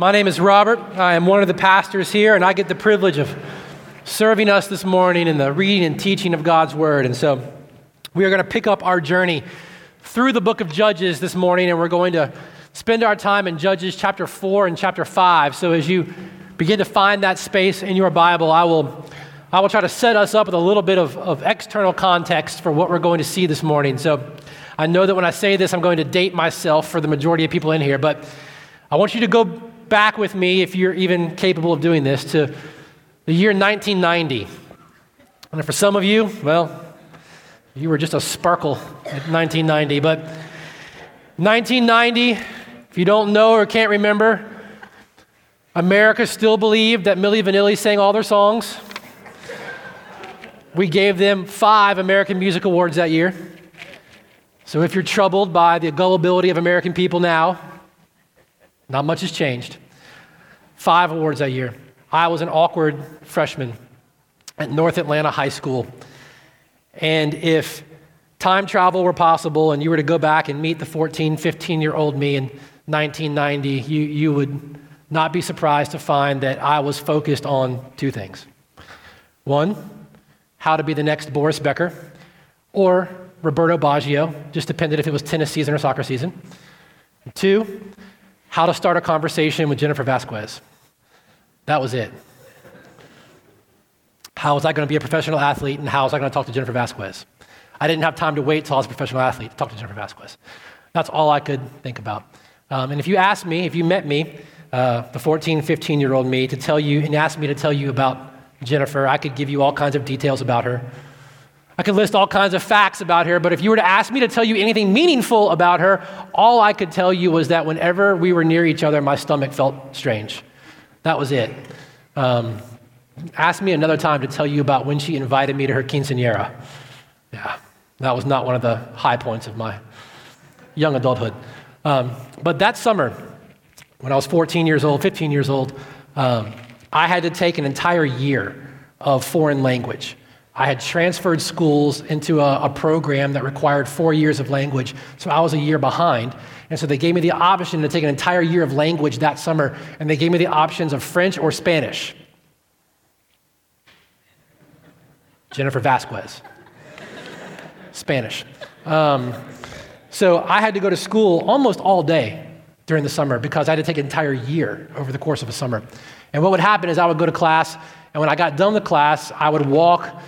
My name is Robert. I am one of the pastors here, and I get the privilege of serving us this morning in the reading and teaching of God's Word. And so we are going to pick up our journey through the book of Judges this morning, and we're going to spend our time in Judges chapter 4 and chapter 5. So as you begin to find that space in your Bible, I will, I will try to set us up with a little bit of, of external context for what we're going to see this morning. So I know that when I say this, I'm going to date myself for the majority of people in here, but I want you to go back with me, if you're even capable of doing this, to the year 1990. And for some of you, well, you were just a sparkle at 1990. But 1990, if you don't know or can't remember, America still believed that Milli Vanilli sang all their songs. We gave them five American Music Awards that year. So if you're troubled by the gullibility of American people now, not much has changed. Five awards that year. I was an awkward freshman at North Atlanta High School. And if time travel were possible and you were to go back and meet the 14, 15 year old me in 1990, you, you would not be surprised to find that I was focused on two things. One, how to be the next Boris Becker or Roberto Baggio, just depended if it was tennis season or soccer season. And two, how to start a conversation with Jennifer Vasquez. That was it. How was I going to be a professional athlete and how was I going to talk to Jennifer Vasquez? I didn't have time to wait till I was a professional athlete to talk to Jennifer Vasquez. That's all I could think about. Um, and if you asked me, if you met me, uh, the 14, 15 year old me, to tell you and asked me to tell you about Jennifer, I could give you all kinds of details about her. I could list all kinds of facts about her, but if you were to ask me to tell you anything meaningful about her, all I could tell you was that whenever we were near each other, my stomach felt strange. That was it. Um, ask me another time to tell you about when she invited me to her quinceanera. Yeah, that was not one of the high points of my young adulthood. Um, but that summer, when I was 14 years old, 15 years old, um, I had to take an entire year of foreign language. I had transferred schools into a, a, program that required four years of language, so I was a year behind. And so they gave me the option to take an entire year of language that summer, and they gave me the options of French or Spanish. Jennifer Vasquez. Spanish. Um, so I had to go to school almost all day during the summer because I had to take an entire year over the course of a summer. And what would happen is I would go to class, and when I got done with class, I would walk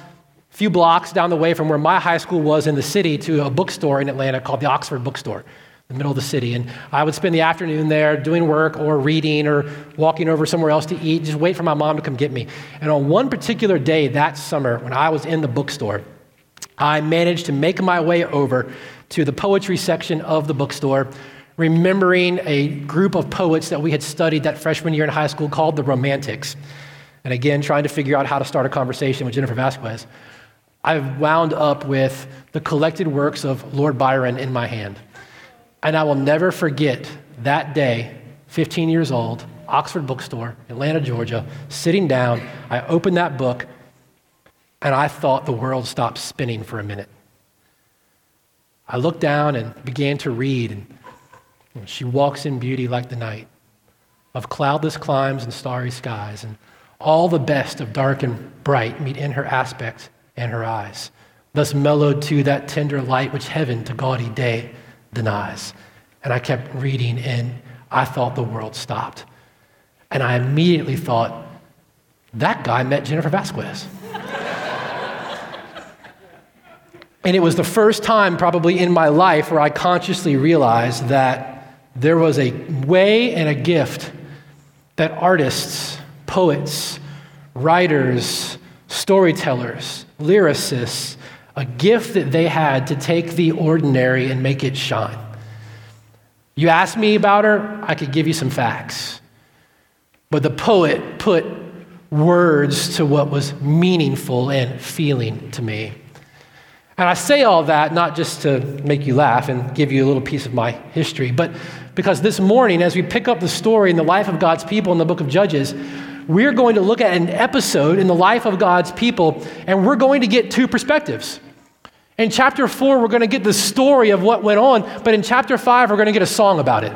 few blocks down the way from where my high school was in the city to a bookstore in Atlanta called the Oxford Bookstore, in the middle of the city. And I would spend the afternoon there doing work or reading or walking over somewhere else to eat, just wait for my mom to come get me. And on one particular day that summer, when I was in the bookstore, I managed to make my way over to the poetry section of the bookstore, remembering a group of poets that we had studied that freshman year in high school called the Romantics. And again, trying to figure out how to start a conversation with Jennifer Vasquez. I've wound up with the collected works of Lord Byron in my hand. And I will never forget that day, 15 years old, Oxford Bookstore, Atlanta, Georgia, sitting down. I opened that book, and I thought the world stopped spinning for a minute. I looked down and began to read, and she walks in beauty like the night, of cloudless climes and starry skies, and all the best of dark and bright meet in her aspect and her eyes, thus mellowed to that tender light which heaven to gaudy day denies. And I kept reading, and I thought the world stopped. And I immediately thought, that guy met Jennifer Vasquez. and it was the first time, probably in my life, where I consciously realized that there was a way and a gift that artists, poets, writers, storytellers, lyricists, a gift that they had to take the ordinary and make it shine. You ask me about her, I could give you some facts. But the poet put words to what was meaningful and feeling to me. And I say all that not just to make you laugh and give you a little piece of my history, but because this morning, as we pick up the story in the life of God's people in the book of Judges, we're going to look at an episode in the life of God's people, and we're going to get two perspectives. In chapter four, we're going to get the story of what went on, but in chapter five, we're going to get a song about it.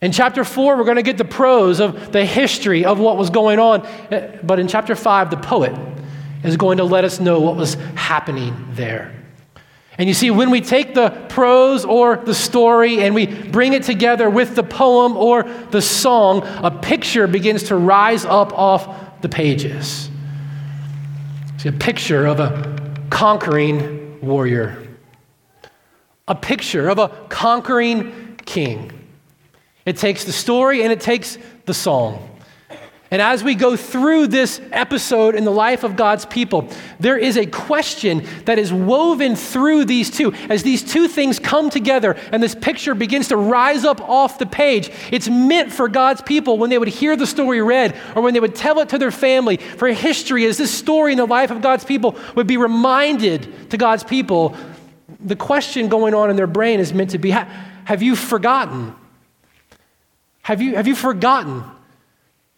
In chapter four, we're going to get the prose of the history of what was going on. Eh, but in chapter five, the poet is going to let us know what was happening there. And you see, when we take the prose or the story and we bring it together with the poem or the song, a picture begins to rise up off the pages. See, a picture of a conquering warrior, a picture of a conquering king. It takes the story and it takes the song. And as we go through this episode in the life of God's people, there is a question that is woven through these two. As these two things come together and this picture begins to rise up off the page, it's meant for God's people when they would hear the story read or when they would tell it to their family for history, as this story in the life of God's people would be reminded to God's people. The question going on in their brain is meant to be Have you forgotten? Have you, have you forgotten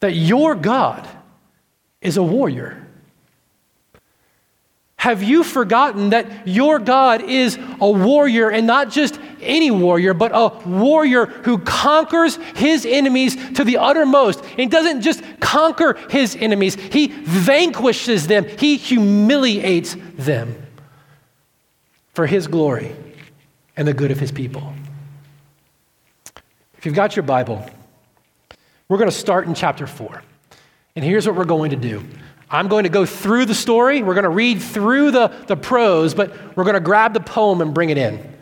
that your God is a warrior? Have you forgotten that your God is a warrior and not just any warrior, but a warrior who conquers his enemies to the uttermost? And doesn't just conquer his enemies, he vanquishes them, he humiliates them for his glory and the good of his people. If you've got your Bible, we're going to start in chapter 4. And here's what we're going to do I'm going to go through the story. We're going to read through the, the prose, but we're going to grab the poem and bring it in.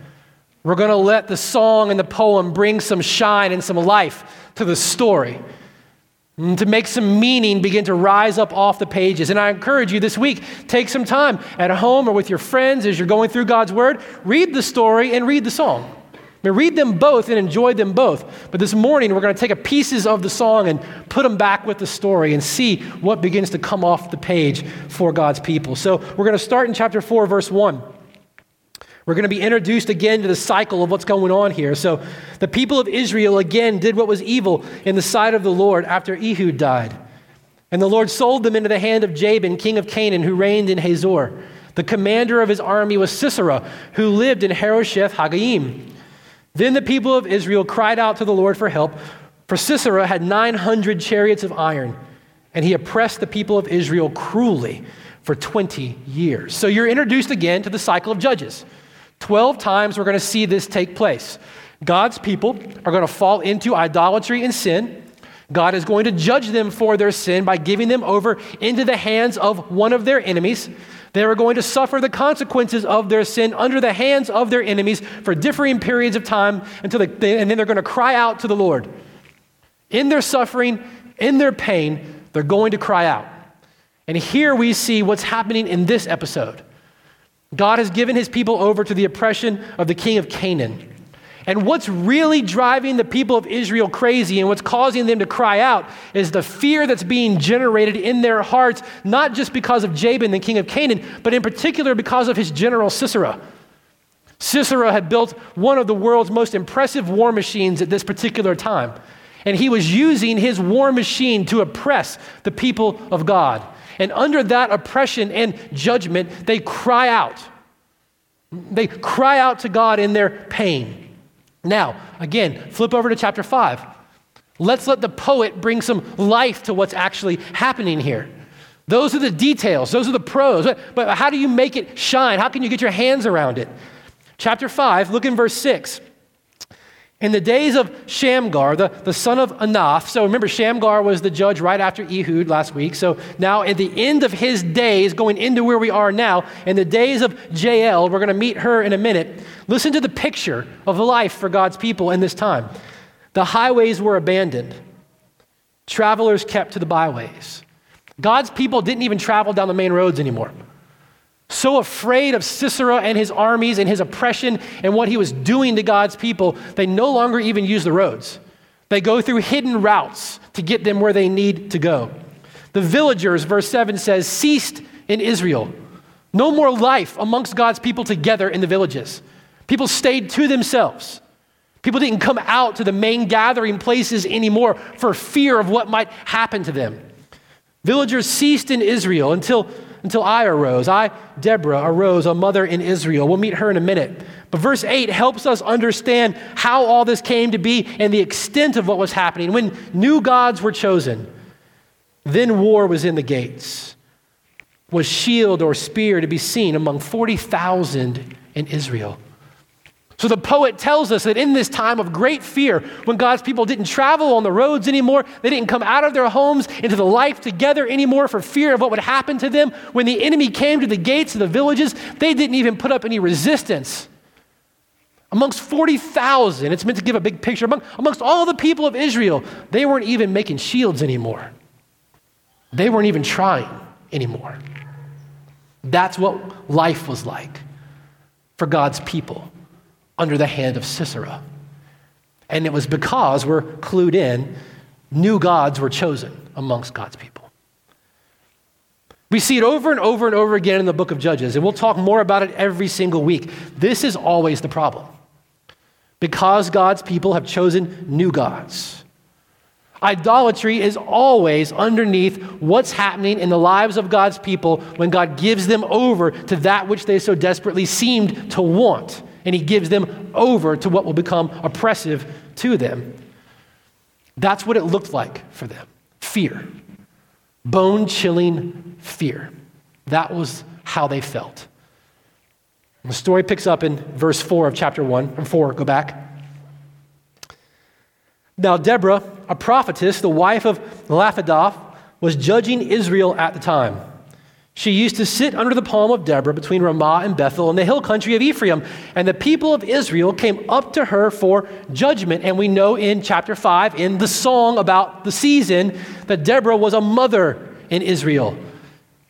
We're going to let the song and the poem bring some shine and some life to the story. And to make some meaning begin to rise up off the pages. And I encourage you this week, take some time at home or with your friends as you're going through God's Word, read the story and read the song. I mean, read them both and enjoy them both. But this morning, we're going to take a pieces of the song and put them back with the story and see what begins to come off the page for God's people. So we're going to start in chapter 4, verse 1. We're going to be introduced again to the cycle of what's going on here. So the people of Israel again did what was evil in the sight of the Lord after Ehud died. And the Lord sold them into the hand of Jabin, king of Canaan, who reigned in Hazor. The commander of his army was Sisera, who lived in Harosheth Hagoyim. Then the people of Israel cried out to the Lord for help, for Sisera had 900 chariots of iron, and he oppressed the people of Israel cruelly for 20 years. So you're introduced again to the cycle of Judges. 12 times we're going to see this take place. God's people are going to fall into idolatry and sin. God is going to judge them for their sin by giving them over into the hands of one of their enemies. They are going to suffer the consequences of their sin under the hands of their enemies for differing periods of time until they, and then they're going to cry out to the Lord. In their suffering, in their pain, they're going to cry out. And here we see what's happening in this episode. God has given his people over to the oppression of the king of Canaan. And what's really driving the people of Israel crazy and what's causing them to cry out is the fear that's being generated in their hearts, not just because of Jabin, the king of Canaan, but in particular because of his general Sisera. Sisera had built one of the world's most impressive war machines at this particular time. And he was using his war machine to oppress the people of God. And under that oppression and judgment, they cry out. They cry out to God in their pain. Now, again, flip over to chapter 5. Let's let the poet bring some life to what's actually happening here. Those are the details, those are the prose. But how do you make it shine? How can you get your hands around it? Chapter 5, look in verse 6. In the days of Shamgar, the, the son of Anath, so remember, Shamgar was the judge right after Ehud last week. So now, at the end of his days, going into where we are now, in the days of Jael, we're going to meet her in a minute. Listen to the picture of life for God's people in this time. The highways were abandoned, travelers kept to the byways. God's people didn't even travel down the main roads anymore so afraid of Sisera and his armies and his oppression and what he was doing to God's people, they no longer even use the roads. They go through hidden routes to get them where they need to go. The villagers, verse 7 says, ceased in Israel. No more life amongst God's people together in the villages. People stayed to themselves. People didn't come out to the main gathering places anymore for fear of what might happen to them. Villagers ceased in Israel until until I arose. I, Deborah, arose, a mother in Israel. We'll meet her in a minute. But verse 8 helps us understand how all this came to be and the extent of what was happening. When new gods were chosen, then war was in the gates. Was shield or spear to be seen among 40,000 in Israel? So the poet tells us that in this time of great fear, when God's people didn't travel on the roads anymore, they didn't come out of their homes into the life together anymore for fear of what would happen to them, when the enemy came to the gates of the villages, they didn't even put up any resistance. Amongst 40,000, it's meant to give a big picture. Among, amongst all the people of Israel, they weren't even making shields anymore. They weren't even trying anymore. That's what life was like for God's people under the hand of Sisera. And it was because we're clued in, new gods were chosen amongst God's people. We see it over and over and over again in the book of Judges, and we'll talk more about it every single week. This is always the problem. Because God's people have chosen new gods. Idolatry is always underneath what's happening in the lives of God's people when God gives them over to that which they so desperately seemed to want and he gives them over to what will become oppressive to them. That's what it looked like for them fear, bone chilling fear. That was how they felt. And the story picks up in verse 4 of chapter 1, or 4, go back. Now, Deborah, a prophetess, the wife of Lapidoth, was judging Israel at the time. She used to sit under the palm of Deborah between Ramah and Bethel in the hill country of Ephraim. And the people of Israel came up to her for judgment. And we know in chapter 5, in the song about the season, that Deborah was a mother in Israel.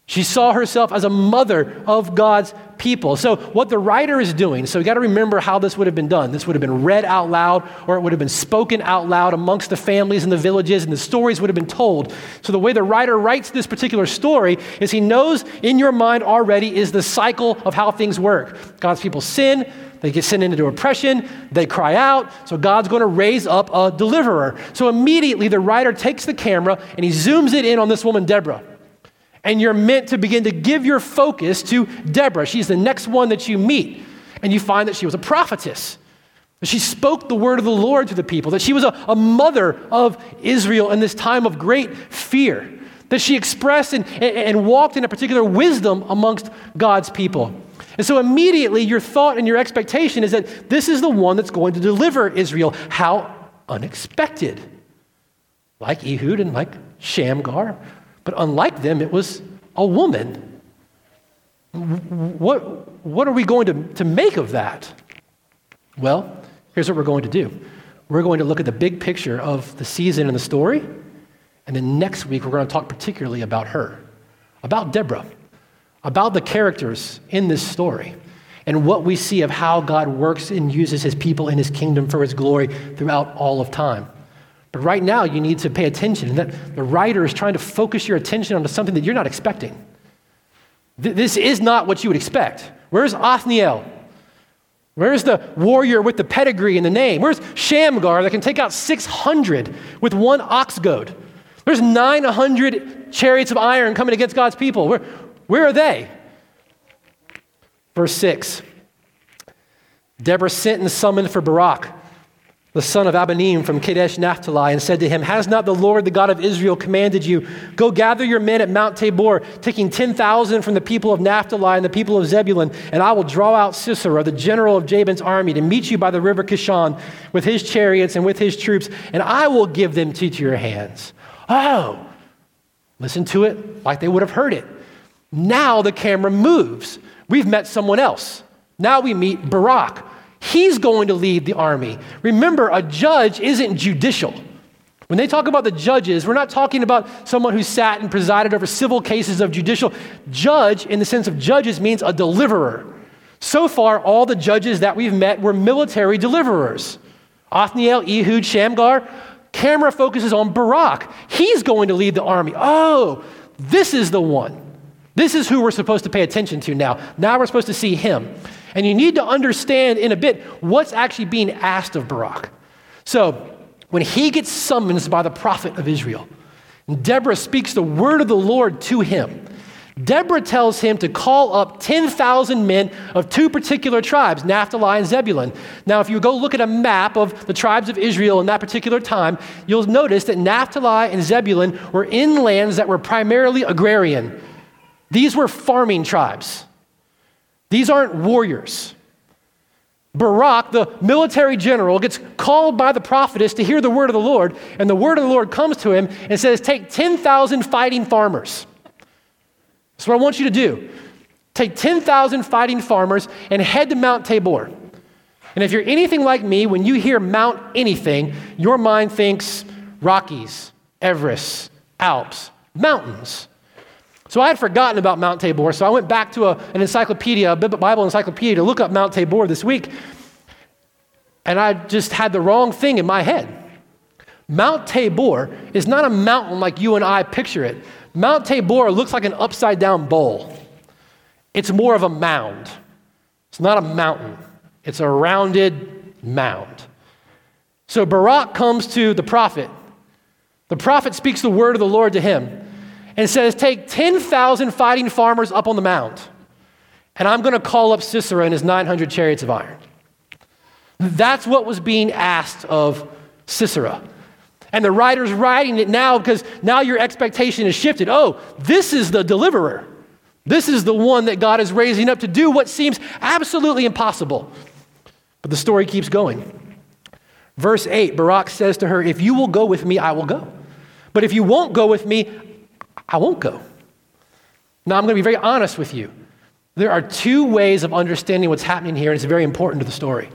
She saw herself as a mother of God's people. So, what the writer is doing, so you got to remember how this would have been done. This would have been read out loud, or it would have been spoken out loud amongst the families and the villages, and the stories would have been told. So, the way the writer writes this particular story is he knows in your mind already is the cycle of how things work. God's people sin, they get sent into oppression, they cry out, so God's going to raise up a deliverer. So, immediately the writer takes the camera and he zooms it in on this woman, Deborah and you're meant to begin to give your focus to Deborah. She's the next one that you meet. And you find that she was a prophetess. That she spoke the word of the Lord to the people, that she was a, a mother of Israel in this time of great fear, that she expressed and, and, and walked in a particular wisdom amongst God's people. And so immediately your thought and your expectation is that this is the one that's going to deliver Israel. How unexpected. Like Ehud and like Shamgar, but unlike them, it was a woman. What, what are we going to, to make of that? Well, here's what we're going to do we're going to look at the big picture of the season and the story. And then next week, we're going to talk particularly about her, about Deborah, about the characters in this story, and what we see of how God works and uses his people in his kingdom for his glory throughout all of time. But right now, you need to pay attention. And That the writer is trying to focus your attention onto something that you're not expecting. Th- this is not what you would expect. Where's Othniel? Where's the warrior with the pedigree and the name? Where's Shamgar that can take out 600 with one ox goad? There's 900 chariots of iron coming against God's people. Where, where are they? Verse 6 Deborah sent and summoned for Barak the son of Abinoam from Kadesh Naphtali, and said to him, Has not the Lord, the God of Israel, commanded you, Go gather your men at Mount Tabor, taking 10,000 from the people of Naphtali and the people of Zebulun, and I will draw out Sisera, the general of Jabin's army, to meet you by the river Kishon with his chariots and with his troops, and I will give them to your hands. Oh, listen to it like they would have heard it. Now the camera moves. We've met someone else. Now we meet Barak He's going to lead the army. Remember, a judge isn't judicial. When they talk about the judges, we're not talking about someone who sat and presided over civil cases of judicial. Judge, in the sense of judges, means a deliverer. So far, all the judges that we've met were military deliverers. Othniel, Ehud, Shamgar. Camera focuses on Barak. He's going to lead the army. Oh, this is the one. This is who we're supposed to pay attention to now. Now we're supposed to see him. And you need to understand in a bit what's actually being asked of Barak. So, when he gets summoned by the prophet of Israel, Deborah speaks the word of the Lord to him. Deborah tells him to call up 10,000 men of two particular tribes, Naphtali and Zebulun. Now, if you go look at a map of the tribes of Israel in that particular time, you'll notice that Naphtali and Zebulun were in lands that were primarily agrarian. These were farming tribes. These aren't warriors. Barak, the military general, gets called by the prophetess to hear the word of the Lord, and the word of the Lord comes to him and says, Take 10,000 fighting farmers. That's what I want you to do. Take 10,000 fighting farmers and head to Mount Tabor. And if you're anything like me, when you hear Mount anything, your mind thinks Rockies, Everest, Alps, mountains. So I had forgotten about Mount Tabor, so I went back to a, an encyclopedia, a Bible encyclopedia, to look up Mount Tabor this week. And I just had the wrong thing in my head. Mount Tabor is not a mountain like you and I picture it. Mount Tabor looks like an upside down bowl. It's more of a mound. It's not a mountain, it's a rounded mound. So Barak comes to the prophet. The prophet speaks the word of the Lord to him and says, Take 10,000 fighting farmers up on the mount, and I'm going to call up Sisera and his 900 chariots of iron. That's what was being asked of Sisera. And the writer's writing it now because now your expectation is shifted. Oh, this is the deliverer. This is the one that God is raising up to do what seems absolutely impossible. But the story keeps going. Verse 8 Barak says to her, If you will go with me, I will go. But if you won't go with me, I won't go. Now, I'm going to be very honest with you. There are two ways of understanding what's happening here, and it's very important to the story.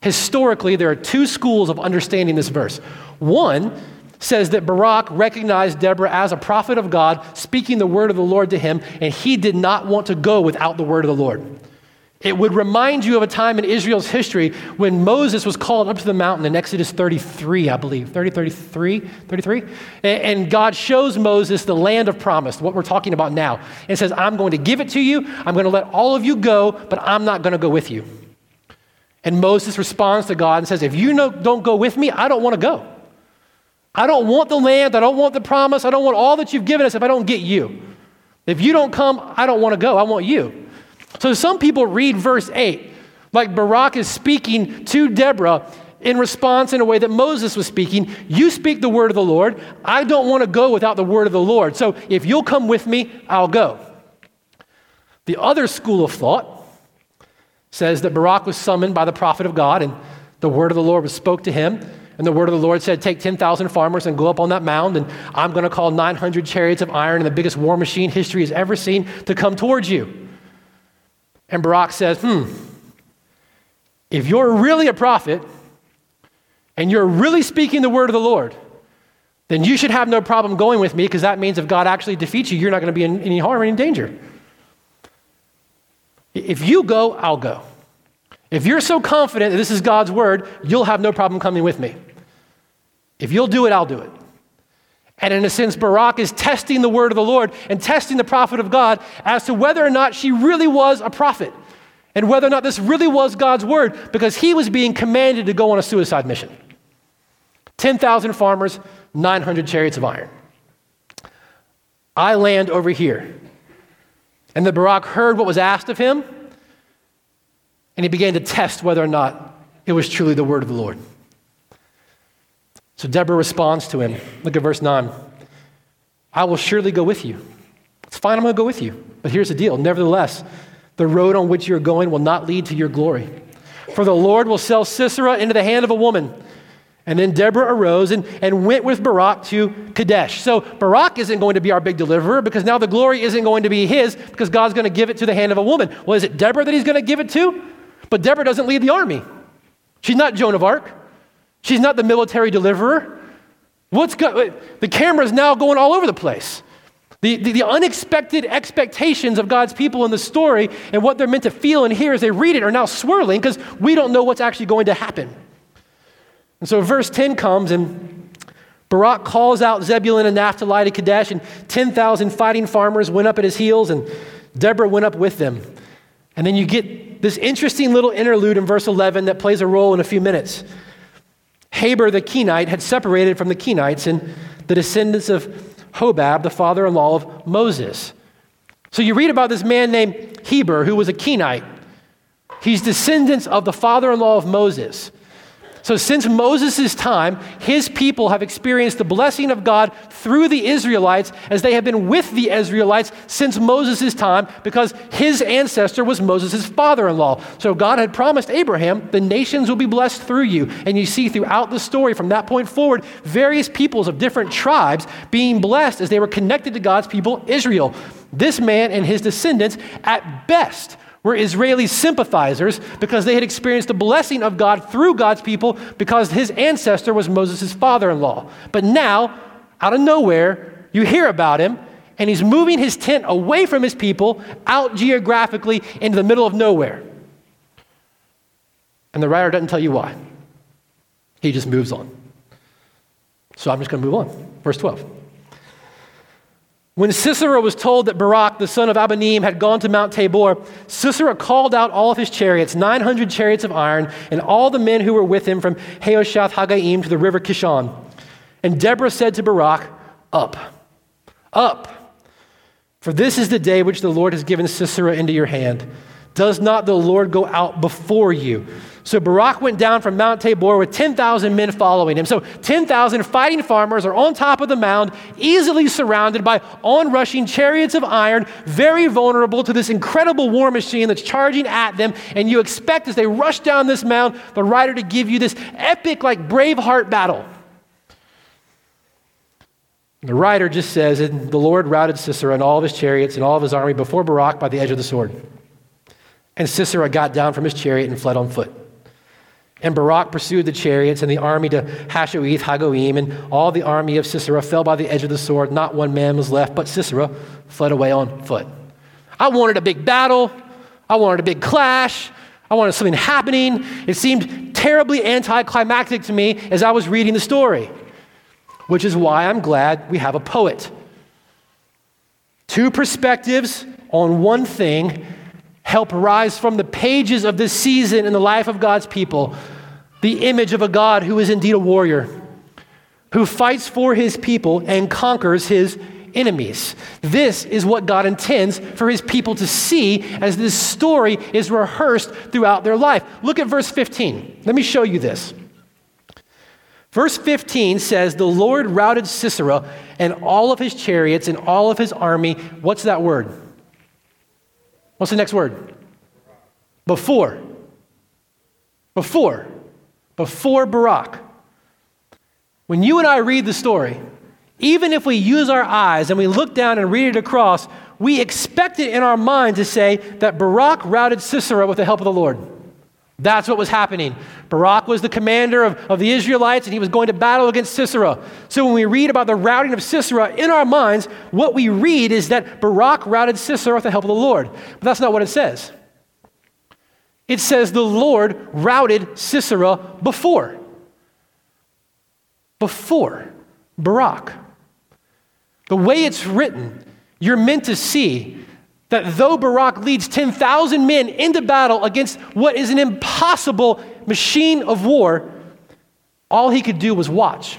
Historically, there are two schools of understanding this verse. One says that Barak recognized Deborah as a prophet of God, speaking the word of the Lord to him, and he did not want to go without the word of the Lord. It would remind you of a time in Israel's history when Moses was called up to the mountain in Exodus 33, I believe, 30, 33, 33. And God shows Moses the land of promise, what we're talking about now, and says, I'm going to give it to you. I'm going to let all of you go, but I'm not going to go with you. And Moses responds to God and says, If you don't go with me, I don't want to go. I don't want the land. I don't want the promise. I don't want all that you've given us if I don't get you. If you don't come, I don't want to go. I want you. So some people read verse 8 like Barak is speaking to Deborah in response in a way that Moses was speaking. You speak the word of the Lord. I don't want to go without the word of the Lord. So if you'll come with me, I'll go. The other school of thought says that Barak was summoned by the prophet of God and the word of the Lord was spoke to him. And the word of the Lord said, Take 10,000 farmers and go up on that mound, and I'm going to call 900 chariots of iron and the biggest war machine history has ever seen to come towards you. And Barak says, Hmm, if you're really a prophet and you're really speaking the word of the Lord, then you should have no problem going with me because that means if God actually defeats you, you're not going to be in any harm or any danger. If you go, I'll go. If you're so confident that this is God's word, you'll have no problem coming with me. If you'll do it, I'll do it. And in a sense, Barak is testing the word of the Lord and testing the prophet of God as to whether or not she really was a prophet and whether or not this really was God's word because he was being commanded to go on a suicide mission. 10,000 farmers, 900 chariots of iron. I land over here. And the Barak heard what was asked of him, and he began to test whether or not it was truly the word of the Lord. So Deborah responds to him. Look at verse 9. I will surely go with you. It's fine, I'm going to go with you. But here's the deal. Nevertheless, the road on which you're going will not lead to your glory. For the Lord will sell Sisera into the hand of a woman. And then Deborah arose and, and went with Barak to Kadesh. So Barak isn't going to be our big deliverer because now the glory isn't going to be his because God's going to give it to the hand of a woman. Well, is it Deborah that he's going to give it to? But Deborah doesn't lead the army. She's not Joan of Arc. She's not the military deliverer. What's go- the camera's now going all over the place. The, the, the, unexpected expectations of God's people in the story and what they're meant to feel and hear as they read it are now swirling because we don't know what's actually going to happen. And so verse 10 comes and Barak calls out Zebulun and Naphtali to Kadesh, and 10,000 fighting farmers went up at his heels, and Deborah went up with them. And then you get this interesting little interlude in verse 11 that plays a role in a few minutes. Heber the Kenite had separated from the Kenites and the descendants of Hobab, the father in law of Moses. So you read about this man named Heber who was a Kenite. He's descendants of the father in law of Moses. So, since Moses' time, his people have experienced the blessing of God through the Israelites as they have been with the Israelites since Moses' time because his ancestor was Moses' father in law. So, God had promised Abraham, the nations will be blessed through you. And you see throughout the story from that point forward, various peoples of different tribes being blessed as they were connected to God's people, Israel. This man and his descendants, at best, were Israeli sympathizers because they had experienced the blessing of God through God's people because his ancestor was Moses' father in law. But now, out of nowhere, you hear about him, and he's moving his tent away from his people out geographically into the middle of nowhere. And the writer doesn't tell you why, he just moves on. So I'm just going to move on. Verse 12. When Sisera was told that Barak, the son of Abinoam, had gone to Mount Tabor, Sisera called out all of his chariots, 900 chariots of iron, and all the men who were with him from Harosheth Hagoyim to the river Kishon. And Deborah said to Barak, Up, up, for this is the day which the Lord has given Sisera into your hand. Does not the Lord go out before you? So Barak went down from Mount Tabor with 10,000 men following him. So 10,000 fighting farmers are on top of the mound, easily surrounded by onrushing chariots of iron, very vulnerable to this incredible war machine that's charging at them. And you expect as they rush down this mound, the rider to give you this epic, like Braveheart battle. The writer just says, and the Lord routed Sisera and all of his chariots and all of his army before Barak by the edge of the sword. And Sisera got down from his chariot and fled on foot. And Barak pursued the chariots and the army to Harosheth Hagoyim, and all the army of Sisera fell by the edge of the sword. Not one man was left, but Sisera fled away on foot. I wanted a big battle. I wanted a big clash. I wanted something happening. It seemed terribly anticlimactic to me as I was reading the story, which is why I'm glad we have a poet. Two perspectives on one thing help rise from the pages of this season in the life of God's people the image of a God who is indeed a warrior, who fights for his people and conquers his enemies. This is what God intends for his people to see as this story is rehearsed throughout their life. Look at verse 15. Let me show you this. Verse 15 says, The Lord routed Sisera and all of his chariots and all of his army. What's that word? What's the next word? Before. Before. Before Barak. When you and I read the story, even if we use our eyes and we look down and read it across, we expect it in our mind to say that Barak routed Sisera with the help of the Lord. That's what was happening. Barak was the commander of, of the Israelites, and he was going to battle against Sisera. So when we read about the routing of Sisera in our minds, what we read is that Barak routed Sisera with the help of the Lord. But that's not what it says. It says the Lord routed Sisera before. Before Barak. The way it's written, you're meant to see that though Barak leads 10,000 men into battle against what is an impossible machine of war, all he could do was watch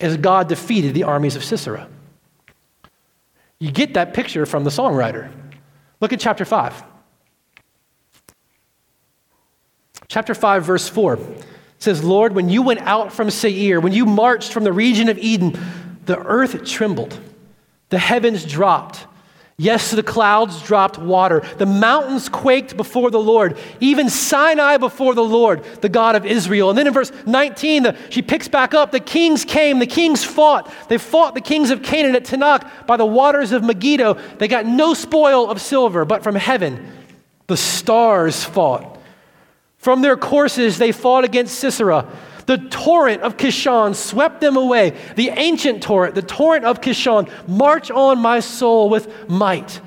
as God defeated the armies of Sisera. You get that picture from the songwriter. Look at chapter 5. Chapter 5, verse 4 says, Lord, when you went out from Seir, when you marched from the region of Edom, the earth trembled, the heavens dropped Yes, the clouds dropped water. The mountains quaked before the Lord, even Sinai before the Lord, the God of Israel. And then in verse 19, the, she picks back up the kings came, the kings fought. They fought the kings of Canaan at Taanach by the waters of Megiddo. They got no spoil of silver, but from heaven the stars fought. From their courses they fought against Sisera. The torrent of Kishon swept them away. The ancient torrent, the torrent of Kishon, march on my soul with might.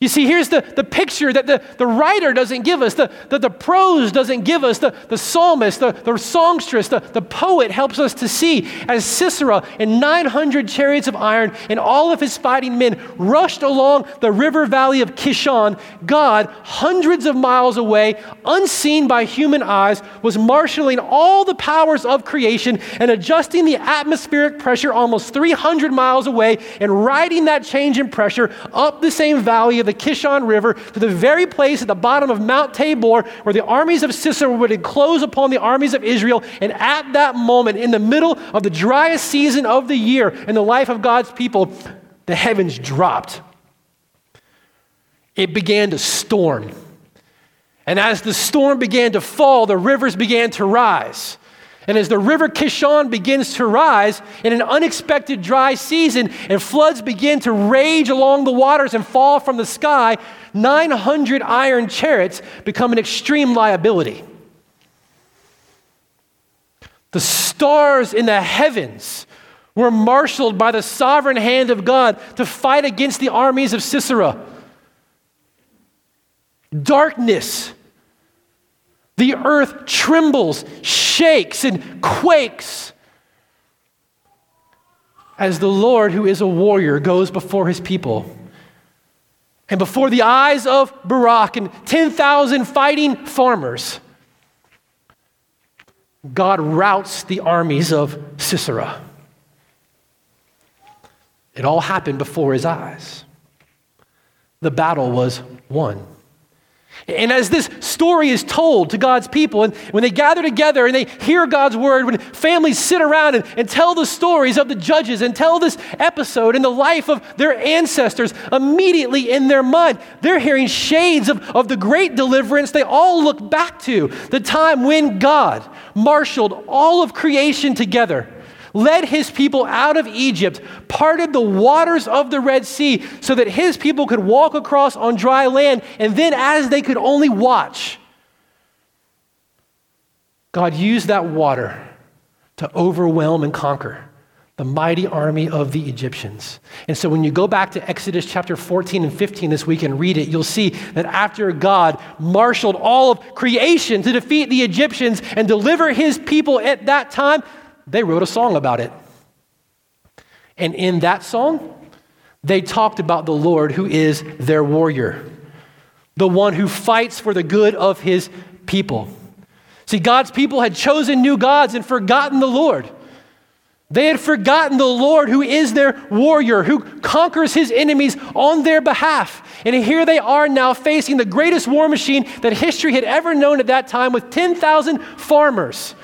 You see, here's the, the picture that the, the writer doesn't give us, the, the, the prose doesn't give us, the, the psalmist, the, the songstress, the, the poet helps us to see as Sisera and 900 chariots of iron and all of his fighting men rushed along the river valley of Kishon. God, hundreds of miles away, unseen by human eyes, was marshaling all the powers of creation and adjusting the atmospheric pressure almost 300 miles away and riding that change in pressure up the same valley of the Kishon River to the very place at the bottom of Mount Tabor where the armies of Sisera would enclose upon the armies of Israel. And at that moment, in the middle of the driest season of the year in the life of God's people, the heavens dropped. It began to storm. And as the storm began to fall, the rivers began to rise. And as the river Kishon begins to rise in an unexpected dry season and floods begin to rage along the waters and fall from the sky, 900 iron chariots become an extreme liability. The stars in the heavens were marshaled by the sovereign hand of God to fight against the armies of Sisera. Darkness the earth trembles, shakes, and quakes as the Lord, who is a warrior, goes before his people. And before the eyes of Barak and 10,000 fighting farmers, God routs the armies of Sisera. It all happened before his eyes. The battle was won. And as this story is told to God's people, and when they gather together and they hear God's word, when families sit around and, and tell the stories of the judges and tell this episode in the life of their ancestors, immediately in their mind, they're hearing shades of, of the great deliverance they all look back to the time when God marshaled all of creation together led his people out of Egypt, parted the waters of the Red Sea so that his people could walk across on dry land, and then as they could only watch, God used that water to overwhelm and conquer the mighty army of the Egyptians. And so when you go back to Exodus chapter 14 and 15 this week and read it, you'll see that after God marshaled all of creation to defeat the Egyptians and deliver his people at that time, they wrote a song about it. And in that song, they talked about the Lord who is their warrior, the one who fights for the good of his people. See, God's people had chosen new gods and forgotten the Lord. They had forgotten the Lord who is their warrior, who conquers his enemies on their behalf. And here they are now facing the greatest war machine that history had ever known at that time with 10,000 farmers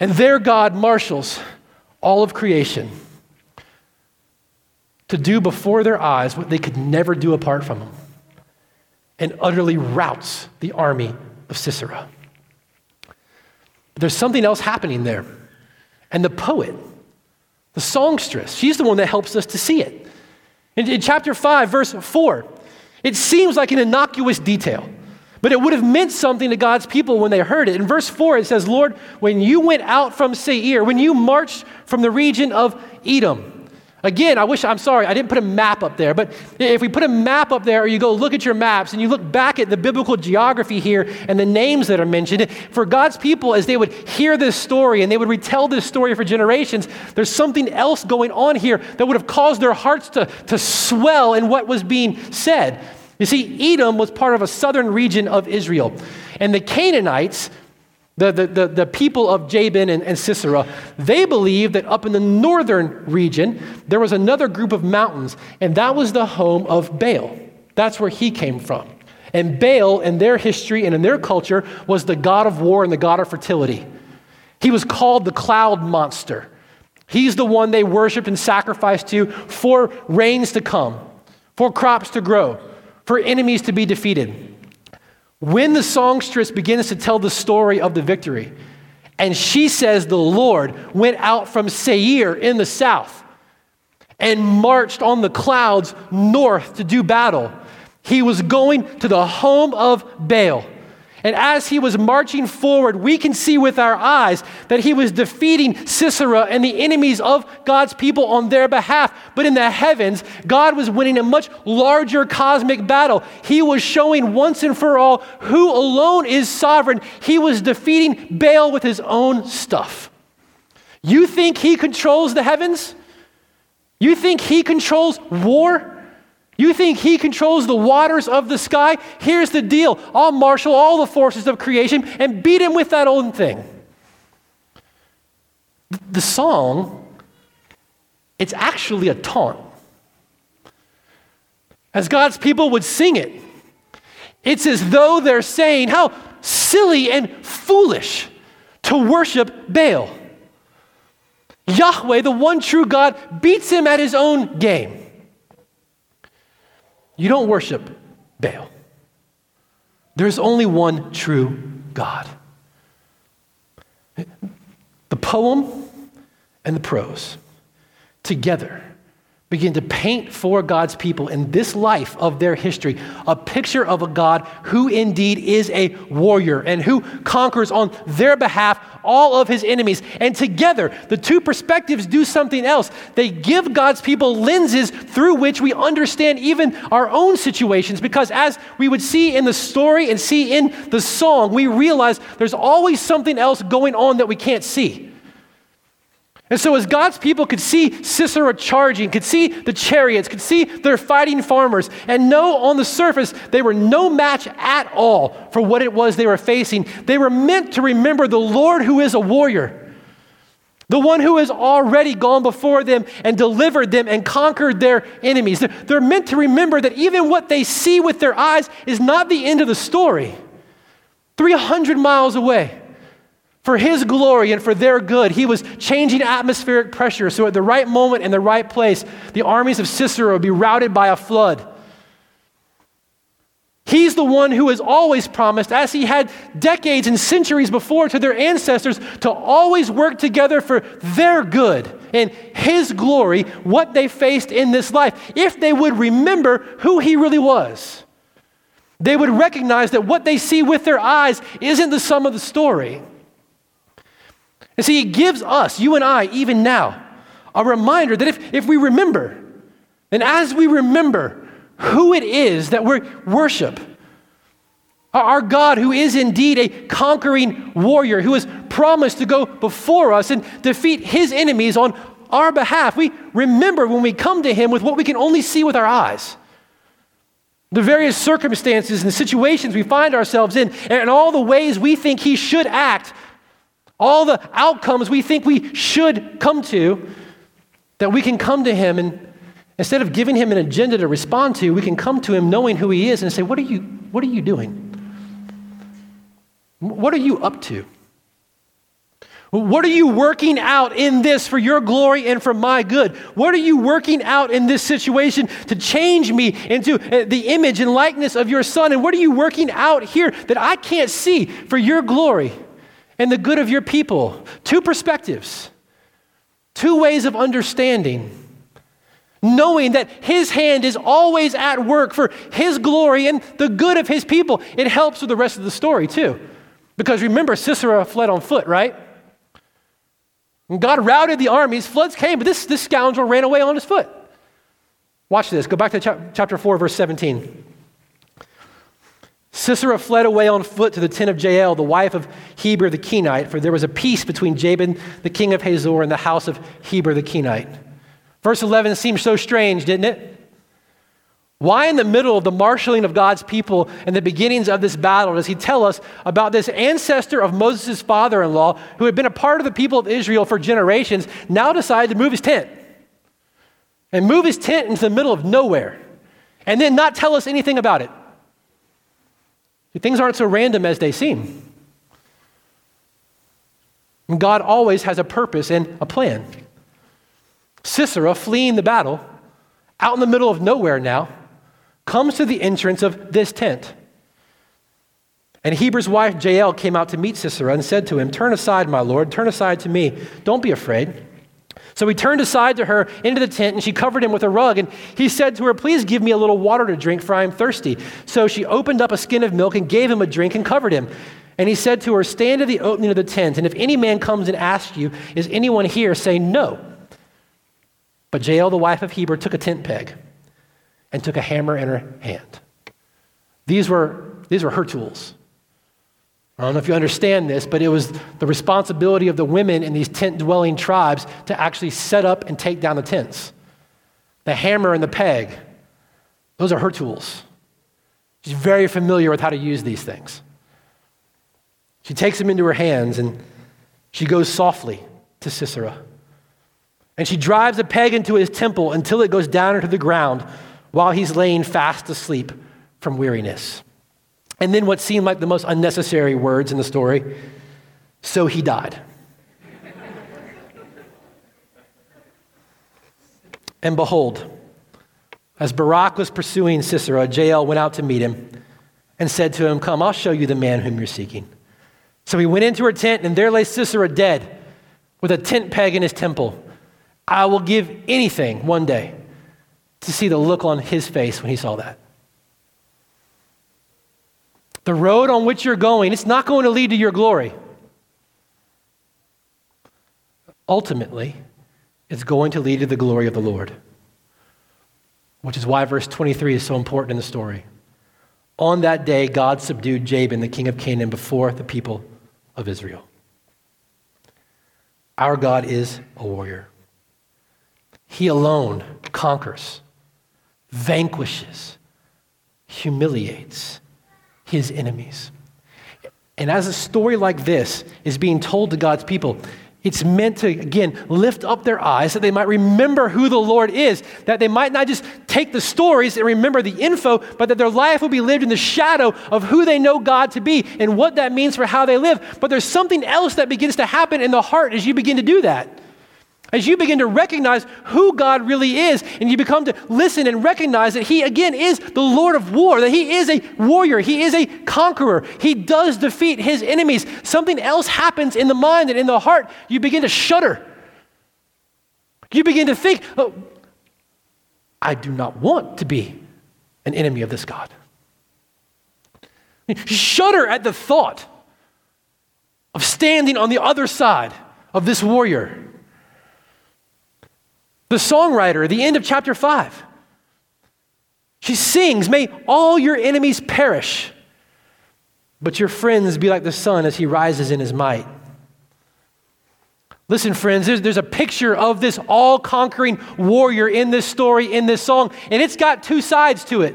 and their God marshals all of creation to do before their eyes what they could never do apart from him and utterly routs the army of Sisera. There's something else happening there. And the poet, the songstress, she's the one that helps us to see it. In, in chapter 5, verse 4, it seems like an innocuous detail. But it would have meant something to God's people when they heard it. In verse 4, it says, Lord, when you went out from Seir, when you marched from the region of Edom. Again, I wish, I'm sorry, I didn't put a map up there, but if we put a map up there, or you go look at your maps and you look back at the biblical geography here and the names that are mentioned, for God's people, as they would hear this story and they would retell this story for generations, there's something else going on here that would have caused their hearts to, to swell in what was being said. You see, Edom was part of a southern region of Israel. And the Canaanites, the, the, the, the, people of Jabin and, and Sisera, they believed that up in the northern region, there was another group of mountains, and that was the home of Baal. That's where he came from. And Baal, in their history and in their culture, was the god of war and the god of fertility. He was called the cloud monster. He's the one they worshiped and sacrificed to for rains to come, for crops to grow, for enemies to be defeated. When the songstress begins to tell the story of the victory, and she says the Lord went out from Seir in the south and marched on the clouds north to do battle. He was going to the home of Baal. And as he was marching forward, we can see with our eyes that he was defeating Sisera and the enemies of God's people on their behalf. But in the heavens, God was winning a much larger cosmic battle. He was showing once and for all who alone is sovereign. He was defeating Baal with his own stuff. You think he controls the heavens? You think he controls war? You think he controls the waters of the sky? Here's the deal I'll marshal all the forces of creation and beat him with that old thing. The song, it's actually a taunt. As God's people would sing it, it's as though they're saying, How silly and foolish to worship Baal. Yahweh, the one true God, beats him at his own game. You don't worship Baal. There's only one true God. The poem and the prose together begin to paint for God's people in this life of their history a picture of a God who indeed is a warrior and who conquers on their behalf all of his enemies. And together, the two perspectives do something else. They give God's people lenses through which we understand even our own situations because as we would see in the story and see in the song, we realize there's always something else going on that we can't see. And so, as God's people could see Sisera charging, could see the chariots, could see their fighting farmers, and know on the surface they were no match at all for what it was they were facing, they were meant to remember the Lord who is a warrior, the one who has already gone before them and delivered them and conquered their enemies. They're, they're meant to remember that even what they see with their eyes is not the end of the story. 300 miles away for his glory and for their good. He was changing atmospheric pressure so at the right moment in the right place, the armies of Sisera would be routed by a flood. He's the one who has always promised, as he had decades and centuries before to their ancestors, to always work together for their good and his glory, what they faced in this life, if they would remember who he really was. They would recognize that what they see with their eyes isn't the sum of the story. And see, he gives us, you and I, even now, a reminder that if, if we remember, and as we remember who it is that we worship, our God, who is indeed a conquering warrior, who has promised to go before us and defeat his enemies on our behalf, we remember when we come to him with what we can only see with our eyes. The various circumstances and situations we find ourselves in, and all the ways we think he should act all the outcomes we think we should come to, that we can come to Him and instead of giving Him an agenda to respond to, we can come to Him knowing who He is and say, What are you, what are you doing? What are you up to? What are you working out in this for your glory and for my good? What are you working out in this situation to change me into uh, the image and likeness of your son? And what are you working out here that I can't see for your glory? And the good of your people. Two perspectives, two ways of understanding. Knowing that his hand is always at work for his glory and the good of his people. It helps with the rest of the story, too. Because remember, Sisera fled on foot, right? And God routed the armies, floods came, but this, this scoundrel ran away on his foot. Watch this. Go back to chapter 4, verse 17. Sisera fled away on foot to the tent of Jael, the wife of Heber the Kenite, for there was a peace between Jabin, the king of Hazor, and the house of Heber the Kenite. Verse 11 seems so strange, didn't it? Why, in the middle of the marshaling of God's people and the beginnings of this battle, does he tell us about this ancestor of Moses' father in law, who had been a part of the people of Israel for generations, now decided to move his tent? And move his tent into the middle of nowhere, and then not tell us anything about it. Things aren't so random as they seem. And God always has a purpose and a plan. Sisera, fleeing the battle, out in the middle of nowhere now, comes to the entrance of this tent. And Heber's wife Jael came out to meet Sisera and said to him, Turn aside, my lord, turn aside to me. Don't be afraid. So he turned aside to her into the tent, and she covered him with a rug. And he said to her, Please give me a little water to drink, for I am thirsty. So she opened up a skin of milk and gave him a drink and covered him. And he said to her, Stand at the opening of the tent, and if any man comes and asks you, Is anyone here? say no. But Jael, the wife of Heber, took a tent peg and took a hammer in her hand. These were, these were her tools. I don't know if you understand this, but it was the responsibility of the women in these tent dwelling tribes to actually set up and take down the tents. The hammer and the peg, those are her tools. She's very familiar with how to use these things. She takes them into her hands and she goes softly to Sisera. And she drives a peg into his temple until it goes down into the ground while he's laying fast asleep from weariness. And then what seemed like the most unnecessary words in the story so he died. and behold, as Barak was pursuing Sisera, Jael went out to meet him and said to him, Come, I'll show you the man whom you're seeking. So he went into her tent, and there lay Sisera dead with a tent peg in his temple. I will give anything one day to see the look on his face when he saw that. The road on which you're going, it's not going to lead to your glory. Ultimately, it's going to lead to the glory of the Lord, which is why verse 23 is so important in the story. On that day, God subdued Jabin, the king of Canaan, before the people of Israel. Our God is a warrior. He alone conquers, vanquishes, humiliates his enemies. And as a story like this is being told to God's people, it's meant to, again, lift up their eyes that they might remember who the Lord is, that they might not just take the stories and remember the info, but that their life will be lived in the shadow of who they know God to be and what that means for how they live. But there's something else that begins to happen in the heart as you begin to do that. As you begin to recognize who God really is, and you become to listen and recognize that He, again, is the Lord of war, that He is a warrior, He is a conqueror, He does defeat His enemies. Something else happens in the mind and in the heart. You begin to shudder. You begin to think, oh, I do not want to be an enemy of this God. Shudder at the thought of standing on the other side of this warrior. The songwriter, the end of chapter 5. She sings, May all your enemies perish, but your friends be like the sun as he rises in his might. Listen, friends, there's, there's a picture of this all conquering warrior in this story, in this song, and it's got two sides to it.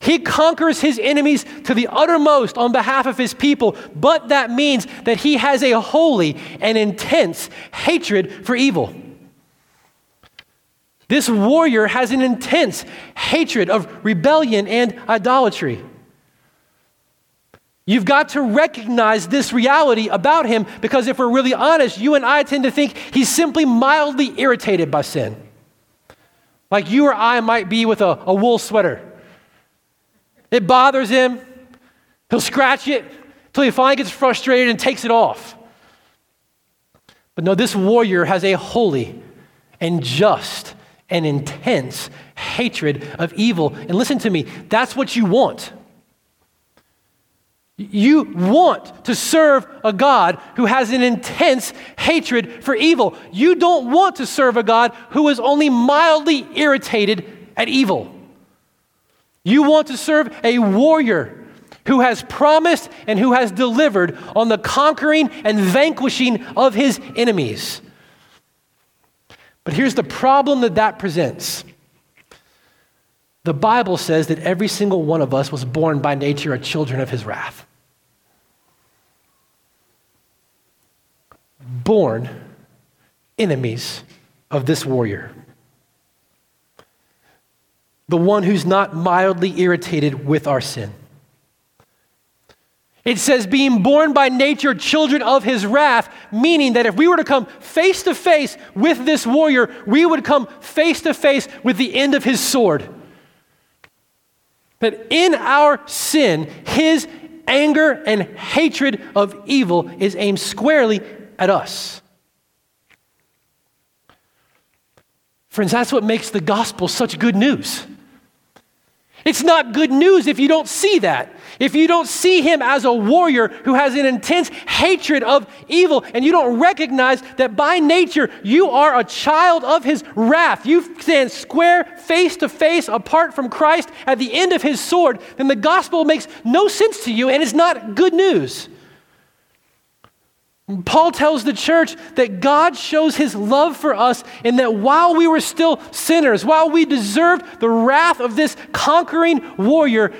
He conquers his enemies to the uttermost on behalf of his people, but that means that he has a holy and intense hatred for evil. This warrior has an intense hatred of rebellion and idolatry. You've got to recognize this reality about him because if we're really honest, you and I tend to think he's simply mildly irritated by sin. Like you or I might be with a, a wool sweater. It bothers him, he'll scratch it until he finally gets frustrated and takes it off. But no, this warrior has a holy and just and intense hatred of evil. And listen to me, that's what you want. You want to serve a God who has an intense hatred for evil. You don't want to serve a God who is only mildly irritated at evil. You want to serve a warrior who has promised and who has delivered on the conquering and vanquishing of his enemies. But here's the problem that that presents. The Bible says that every single one of us was born by nature a children of his wrath. Born enemies of this warrior. The one who's not mildly irritated with our sin. It says, being born by nature children of his wrath, meaning that if we were to come face to face with this warrior, we would come face to face with the end of his sword. That in our sin, his anger and hatred of evil is aimed squarely at us. Friends, that's what makes the gospel such good news. It's not good news if you don't see that. If you don't see him as a warrior who has an intense hatred of evil, and you don't recognize that by nature you are a child of his wrath, you stand square face to face apart from Christ at the end of his sword, then the gospel makes no sense to you and it's not good news. Paul tells the church that God shows his love for us in that while we were still sinners, while we deserved the wrath of this conquering warrior,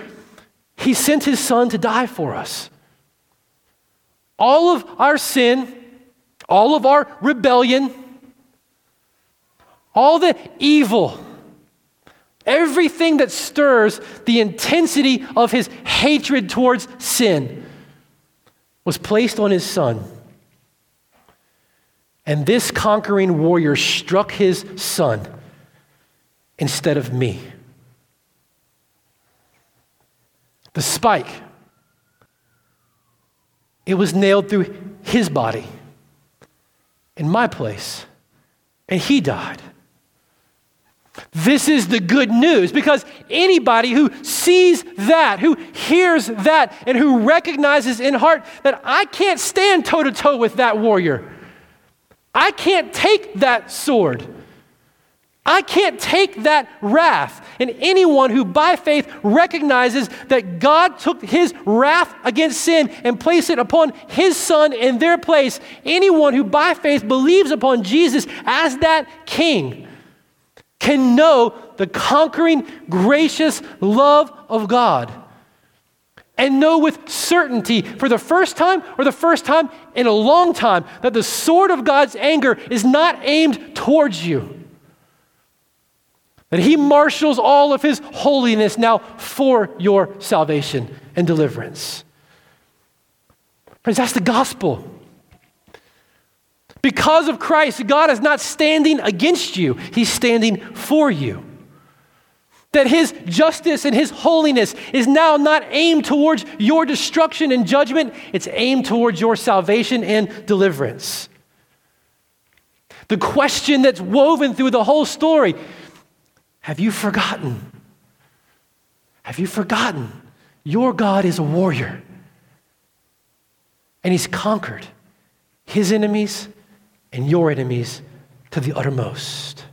he sent his son to die for us. All of our sin, all of our rebellion, all the evil, everything that stirs the intensity of his hatred towards sin was placed on his son. And this conquering warrior struck his son instead of me. The spike, it was nailed through his body in my place, and he died. This is the good news because anybody who sees that, who hears that, and who recognizes in heart that I can't stand toe to toe with that warrior I can't take that sword. I can't take that wrath. And anyone who by faith recognizes that God took his wrath against sin and placed it upon his son in their place, anyone who by faith believes upon Jesus as that king can know the conquering, gracious love of God and know with certainty for the first time or the first time in a long time that the sword of God's anger is not aimed towards you. That He marshals all of His holiness now for your salvation and deliverance. Friends, that's the gospel. Because of Christ, God is not standing against you, He's standing for you. That his justice and his holiness is now not aimed towards your destruction and judgment, it's aimed towards your salvation and deliverance. The question that's woven through the whole story have you forgotten? Have you forgotten? Your God is a warrior, and he's conquered his enemies and your enemies to the uttermost.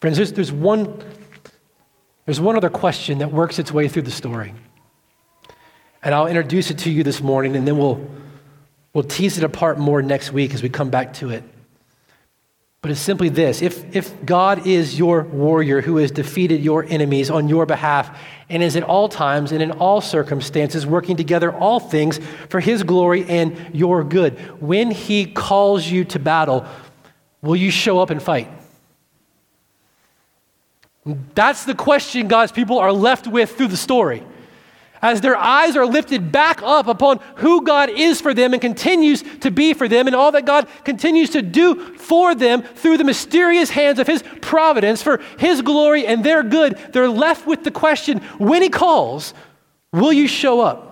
Friends, there's, there's, one, there's one other question that works its way through the story. And I'll introduce it to you this morning, and then we'll, we'll tease it apart more next week as we come back to it. But it's simply this if, if God is your warrior who has defeated your enemies on your behalf and is at all times and in all circumstances working together all things for his glory and your good, when he calls you to battle, will you show up and fight? That's the question God's people are left with through the story. As their eyes are lifted back up upon who God is for them and continues to be for them, and all that God continues to do for them through the mysterious hands of His providence for His glory and their good, they're left with the question when He calls, will you show up?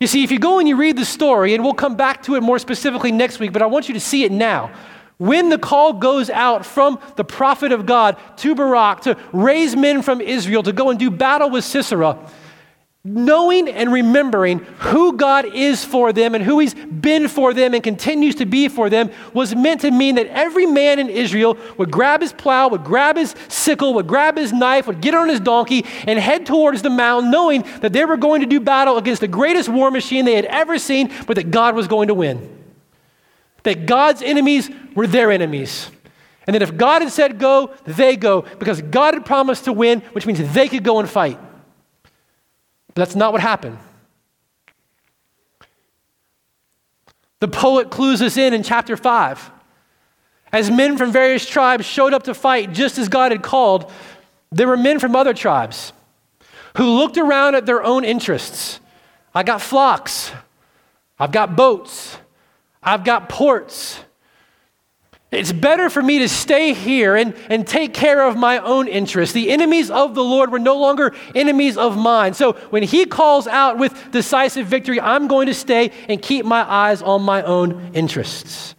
You see, if you go and you read the story, and we'll come back to it more specifically next week, but I want you to see it now. When the call goes out from the prophet of God to Barak to raise men from Israel to go and do battle with Sisera, knowing and remembering who God is for them and who He's been for them and continues to be for them was meant to mean that every man in Israel would grab his plow, would grab his sickle, would grab his knife, would get on his donkey and head towards the mountain, knowing that they were going to do battle against the greatest war machine they had ever seen, but that God was going to win that God's enemies were their enemies. And that if God had said go, they go, because God had promised to win, which means they could go and fight. But that's not what happened. The poet clues us in in chapter 5. As men from various tribes showed up to fight just as God had called, there were men from other tribes who looked around at their own interests. I got flocks, I've got boats, I've got ports. It's better for me to stay here and, and take care of my own interests. The enemies of the Lord were no longer enemies of mine. So when he calls out with decisive victory, I'm going to stay and keep my eyes on my own interests.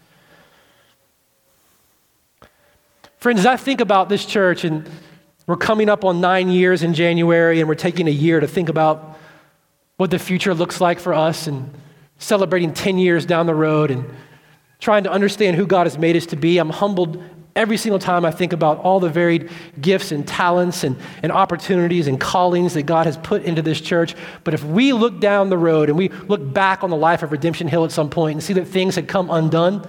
Friends, I think about this church, and we're coming up on nine years in January, and we're taking a year to think about what the future looks like for us, and celebrating 10 years down the road, and trying to understand who God has made us to be. I'm humbled every single time I think about all the varied gifts and talents and, and opportunities and callings that God has put into this church. But if we look down the road and we look back on the life of Redemption Hill at some point and see that things had come undone,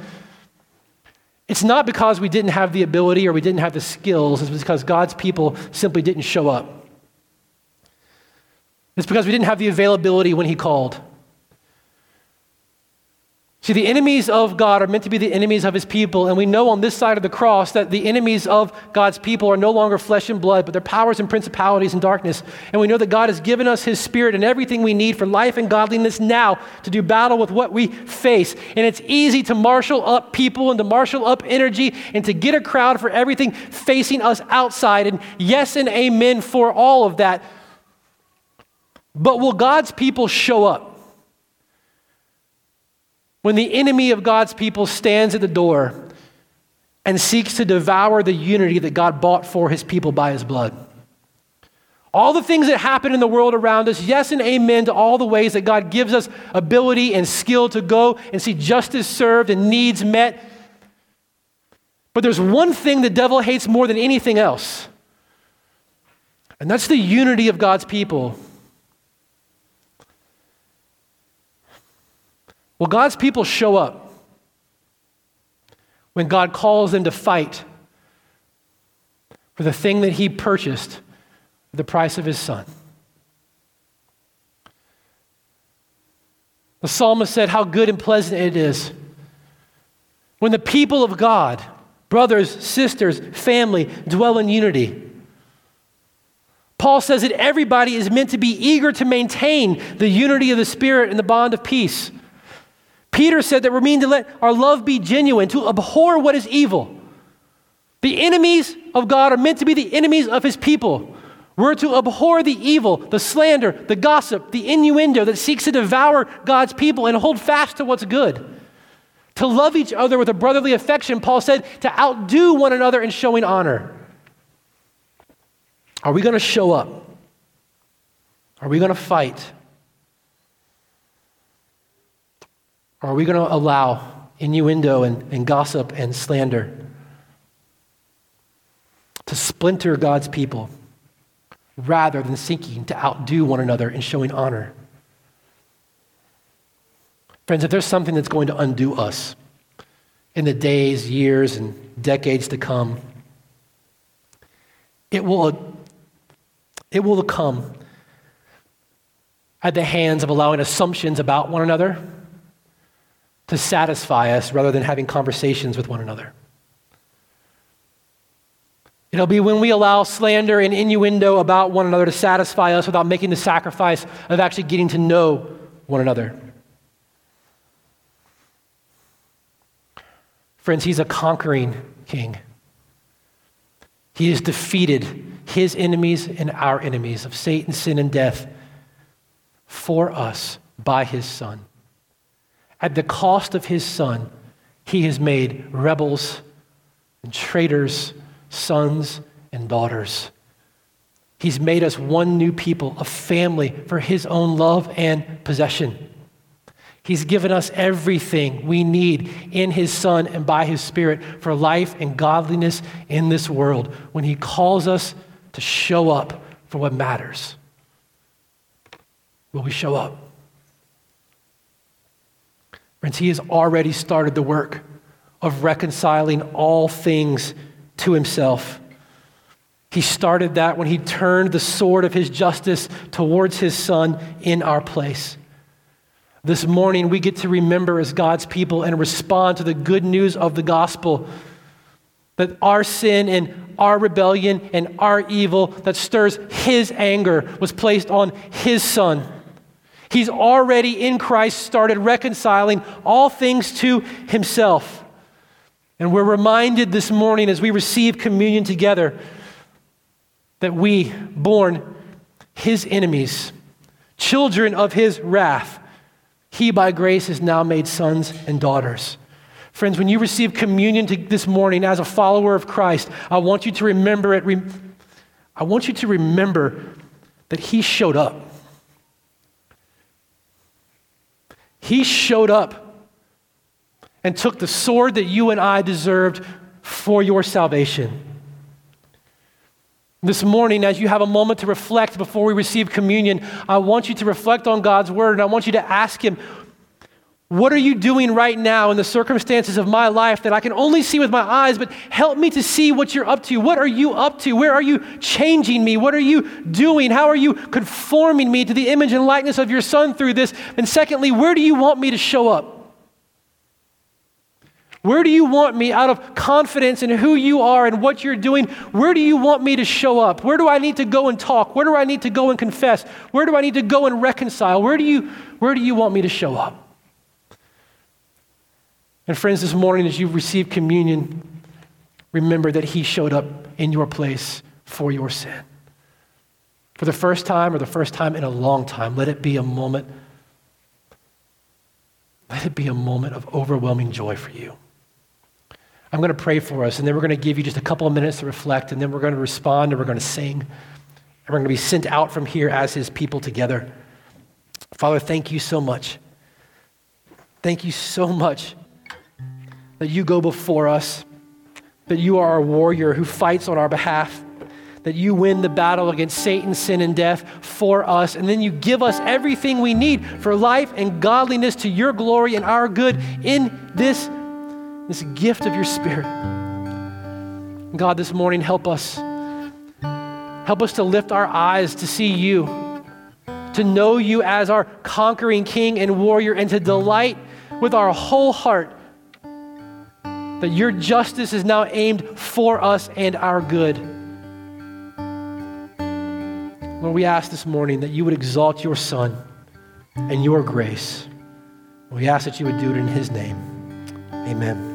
it's not because we didn't have the ability or we didn't have the skills, it's because God's people simply didn't show up. It's because we didn't have the availability when He called. See, the enemies of God are meant to be the enemies of his people, and we know on this side of the cross that the enemies of God's people are no longer flesh and blood, but they're powers and principalities and darkness. And we know that God has given us his spirit and everything we need for life and godliness now to do battle with what we face. And it's easy to marshal up people and to marshal up energy and to get a crowd for everything facing us outside. And yes and amen for all of that. But will God's people show up? When the enemy of God's people stands at the door and seeks to devour the unity that God bought for his people by his blood. All the things that happen in the world around us, yes and amen to all the ways that God gives us ability and skill to go and see justice served and needs met. But there's one thing the devil hates more than anything else, and that's the unity of God's people. Well, God's people show up when God calls them to fight for the thing that He purchased the price of His Son. The psalmist said, How good and pleasant it is when the people of God, brothers, sisters, family, dwell in unity. Paul says that everybody is meant to be eager to maintain the unity of the Spirit and the bond of peace. Peter said that we're mean to let our love be genuine, to abhor what is evil. The enemies of God are meant to be the enemies of his people. We're to abhor the evil, the slander, the gossip, the innuendo that seeks to devour God's people and hold fast to what's good. To love each other with a brotherly affection, Paul said, to outdo one another in showing honor. Are we going to show up? Are we going to fight? Or are we going to allow innuendo and, and gossip and slander to splinter God's people rather than seeking to outdo one another in showing honor? Friends, if there's something that's going to undo us in the days, years, and decades to come, it will, it will come at the hands of allowing assumptions about one another to satisfy us rather than having conversations with one another. It'll be when we allow slander and innuendo about one another to satisfy us without making the sacrifice of actually getting to know one another. Friends, he's a conquering king. He has defeated his enemies and our enemies of Satan, sin, and death for us by his son. At the cost of his son, he has made rebels and traitors, sons and daughters. He's made us one new people, a family for his own love and possession. He's given us everything we need in his Son and by his Spirit for life and godliness in this world when he calls us to show up for what matters. Will we show up? Friends, he has already started the work of reconciling all things to himself. He started that when he turned the sword of his justice towards his son in our place. This morning, we get to remember as God's people and respond to the good news of the gospel that our sin and our rebellion and our evil that stirs his anger was placed on his son. He's already in Christ started reconciling all things to himself. And we're reminded this morning as we receive communion together that we, born his enemies, children of his wrath, he by grace is now made sons and daughters. Friends, when you receive communion this morning as a follower of Christ, I want you to remember it. I want you to remember that He showed up. He showed up and took the sword that you and I deserved for your salvation. This morning, as you have a moment to reflect before we receive communion, I want you to reflect on God's word and I want you to ask Him, what are you doing right now in the circumstances of my life that I can only see with my eyes, but help me to see what you're up to? What are you up to? Where are you changing me? What are you doing? How are you conforming me to the image and likeness of your Son through this? And secondly, where do you want me to show up? Where do you want me, out of confidence in who you are and what you're doing, where do you want me to show up? Where do I need to go and talk? Where do I need to go and confess? Where do I need to go and reconcile? Where do you, where do you want me to show up? And friends, this morning as you receive communion, remember that He showed up in your place for your sin. For the first time or the first time in a long time, let it be a moment. Let it be a moment of overwhelming joy for you. I'm going to pray for us, and then we're going to give you just a couple of minutes to reflect, and then we're going to respond, and we're going to sing, and we're going to be sent out from here as His people together. Father, thank you so much. Thank you so much that you go before us, that you are our warrior who fights on our behalf, that you win the battle against Satan, sin, and death for us, and then you give us everything we need for life and godliness to your glory and our good in this, this gift of your Spirit. God, this morning, help us. Help us to lift our eyes to see you, to know you as our conquering king and warrior, and to delight with our whole heart that your justice is now aimed for us and our good. Lord, we ask this morning that you would exalt your Son and your grace. We ask that you would do it in his name. Amen.